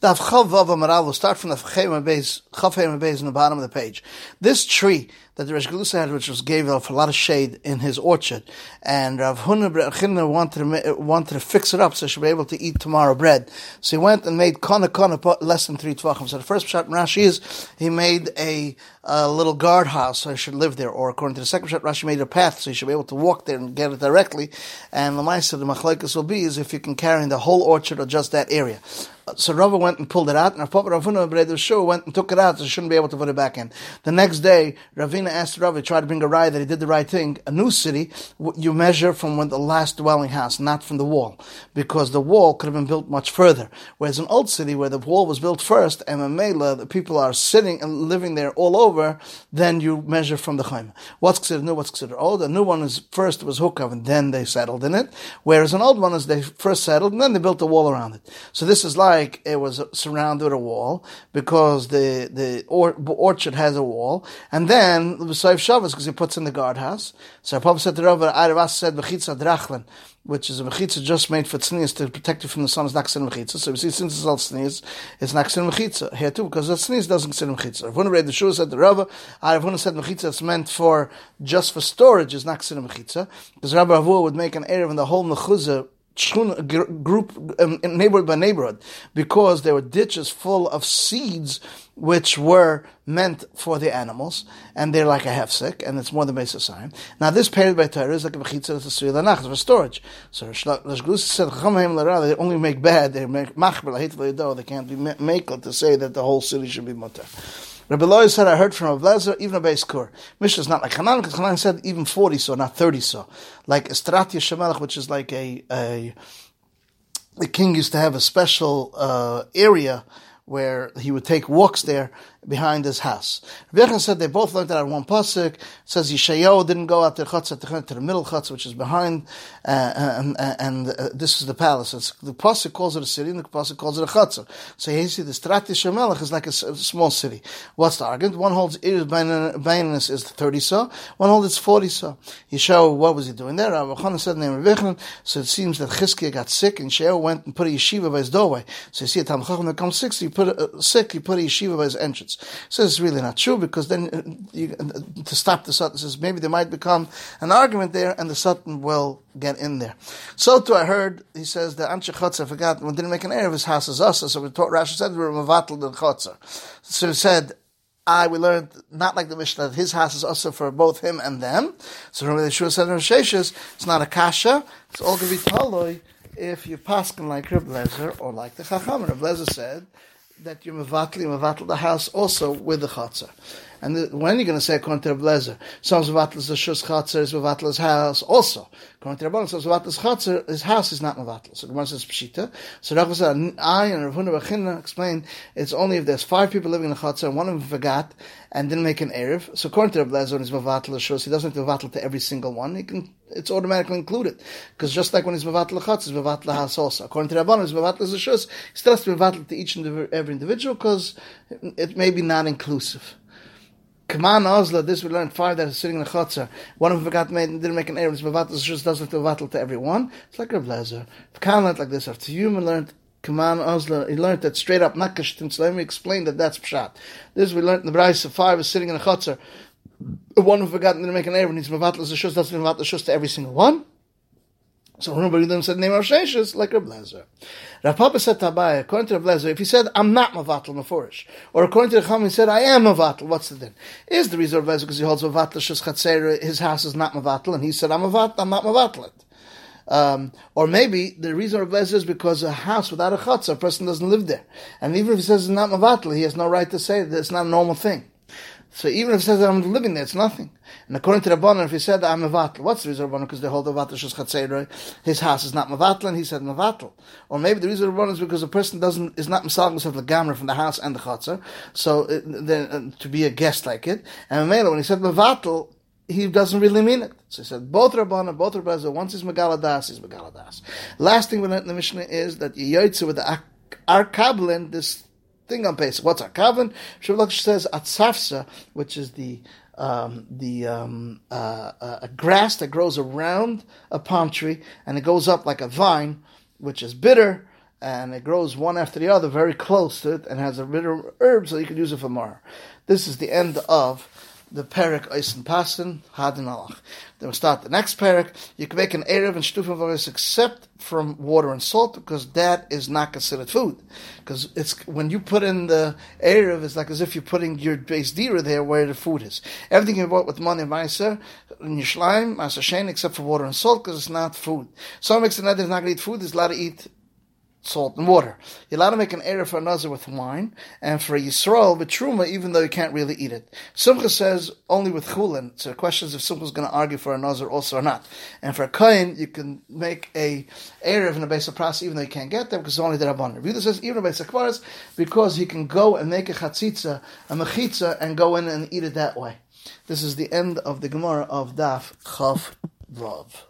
Daf Chavav Amaral will start from the Chafayim Beis in the bottom of the page. This tree that the Rosh had, which was gave off a lot of shade in his orchard, and Rav Huna wanted to, wanted to fix it up so she would be able to eat tomorrow bread. So he went and made kona kona less than three tvachim. So the first shot in Rashi is he made a, a little guardhouse so he should live there, or according to the second shot, Rashi made a path so he should be able to walk there and get it directly. And the Maisa, the machlekes will be is if you can carry in the whole orchard or just that area. So Rava went and pulled it out, and Papa Ravuna went and took it out, so she shouldn't be able to put it back in. The next day, Ravina asked Rava, tried to bring a ride that he did the right thing. A new city, you measure from when the last dwelling house, not from the wall, because the wall could have been built much further. Whereas an old city where the wall was built first, and Mamela, the people are sitting and living there all over, then you measure from the Chaim. What's considered new, what's considered old? A new one is first was Hukav, and then they settled in it. Whereas an old one is they first settled, and then they built a wall around it. So this is like it was surrounded with a wall because the the or, orchard has a wall, and then B'Sayv Shabbos because he puts in the guardhouse. So Papa said to Rav Aravas said Bechitza Drachlan, which is a mechitza just made for tznius to protect you from the sun is considered mechitza. So we see since it's all tznius, it's considered mechitza here too because the tznius doesn't consider mechitza. Rav Huna read the shul said the Rava, Rav Huna said mechitza is meant for just for storage is considered mechitza because Rabbi Avua would make an area in the whole mechuzah group um, neighborhood by neighborhood because there were ditches full of seeds which were meant for the animals and they're like a hefsek and it's more than basic sign. Now this period by Torah is like a bechitza to the nach for storage. So Rosh said they only make bad they make machber they can't be makel to say that the whole city should be mutter. Rabbi Loy said, I heard from Rabbi even a base kur. Mishnah is not like Hanan, because Hanan said even 40 so, not 30 so. Like Estratya Shemelech, which is like a, a, the king used to have a special uh, area where he would take walks there behind his house. Rabbi said they both learned that on one pasuk. It says Yishayahu didn't go out to the chutz, to the middle chutz, which is behind, uh, and, and uh, this is the palace. It's, the pasuk calls it a city, and the pasuk calls it a chutz. So you see, the Strati Shemelech is like a, a, small city. What's the argument? One holds Baininus is 30 so, one holds it's 40 so. Yishayahu, what was he doing there? Rabbi Chana said name Rabbi so it seems that Chizkiah got sick, and Yishayahu went and put a yeshiva by his doorway. So you see, a Tam Chacham that comes sick, so he put a, uh, sick, he put a yeshiva by his entrance. So it's really not true because then uh, you, uh, to stop the Satan says maybe there might become an argument there and the Satan will get in there. So too I heard, he says that Anshe Chotzer, forgot, when didn't make an error of his house is us, so we taught, Rashi said we're Mavatal the Chotzer. So he said, I, we learned not like the Mishnah that his house is also for both him and them. So remember the Shua said in Sheshes, it's not a kasha, it's all going to be taloi if you paskin like Reb Lezer or like the Chacham. Reb Lezer said that you're mevatli, mevatl the house also with the chatzar. And the, when you're going to say according to some mevatl the shus chatzar, is mevatl house also. According to Rabban, some mevatl chatzar, his house is not mevatl. So the one says pshita. So Rav said, I and Rav Huna Bachina explained it's only if there's five people living in the chatzar and one of them forgot and didn't make an erev. So according to Blazer, when he's mevatl the shus, he doesn't have to mevatl to every single one. He can it's automatically included. Because just like when he's Mavat Lachatz, he's Mavat Lahas also. According to Rabban, he's Mavat Lazashus, he still has to Mavat to each and every individual because it may be not inclusive. Kaman Ozla, this we learned five that is sitting in the chutzah. One of them forgot made, didn't make an error. It's Mavat Lazashus doesn't have to to everyone. It's like Rav Lezer. Learned like this, after human learned Kaman Ozla, he learned that straight up Nakash So let me explain that that's Pshat. This we learned in the Braisa of five is sitting in the the one who forgot didn't make an error needs as a shus doesn't shus to every single one. So Rabbi Yehuda said name of Sheshes like Reb Lezer. Rav Papa said to according to Reb Lezer, if he said I'm not mevatel meforish, or according to the Chacham he said I am mevatel, what's the din? Is the reason of Lezer because he holds mevatel shus his house is not mevatel, and he said I'm mevatel, I'm not mevatel it. Um, or maybe the reason of Lezer is because a house without a chutzah, a person doesn't live there. And even if he says it's not mevatel, he has no right to say that it's not a normal thing. So even if he says that I'm living there, it's nothing. And according to the Rabbanan, if he said I'm Mavatl, what's the reason Rabbanan? Because they hold the Vatl Shus Chatzeroi, his house is not Mavatl, and he said Mavatl. Or maybe the reason Rabbanan is because the person doesn't, is not Misal himself the Gamra from the house and the Chatzer, so uh, then, uh, to be a guest like it. And when he said Mavatl, he doesn't really mean it. So he said both Rabbanan, both Rabbanan, once he's Megaladas, he's Megaladas. Last thing we in the Mishnah is that Yoytze with the Arkablin, this thing on Pesach. What's our kavan? Shavlak says atzafsa, which is the um, the um, uh, uh, a grass that grows around a palm tree and it goes up like a vine, which is bitter and it grows one after the other very close to it and has a bitter herb so you can use it for mar. This is the end of the Perik Eisen Passen, Hadin Alach. Then we start the next Perik. You can make an Erev and Shtufim Varis except from water and salt because that is not considered food. Because it's when you put in the Erev, it's like as if you're putting your base dira there where the food is. Everything you bought with money Meiser, in Yishleim, Masashen, except for water and salt because it's not food. Some makes another is not going to eat food, is allowed to eat salt and water. You're allowed to make an error for a nazir with wine, and for a yisrael with truma, even though you can't really eat it. Sumchus says only with chulin. So the question is if Sumchus is going to argue for a nazir also or not. And for a kain, you can make a erev in a base of pras, even though you can't get them because it's only the rabbanon. Rita says even a base of because he can go and make a chatzitza, a mechitza, and go in and eat it that way. This is the end of the Gemara of Daf Chav Vav.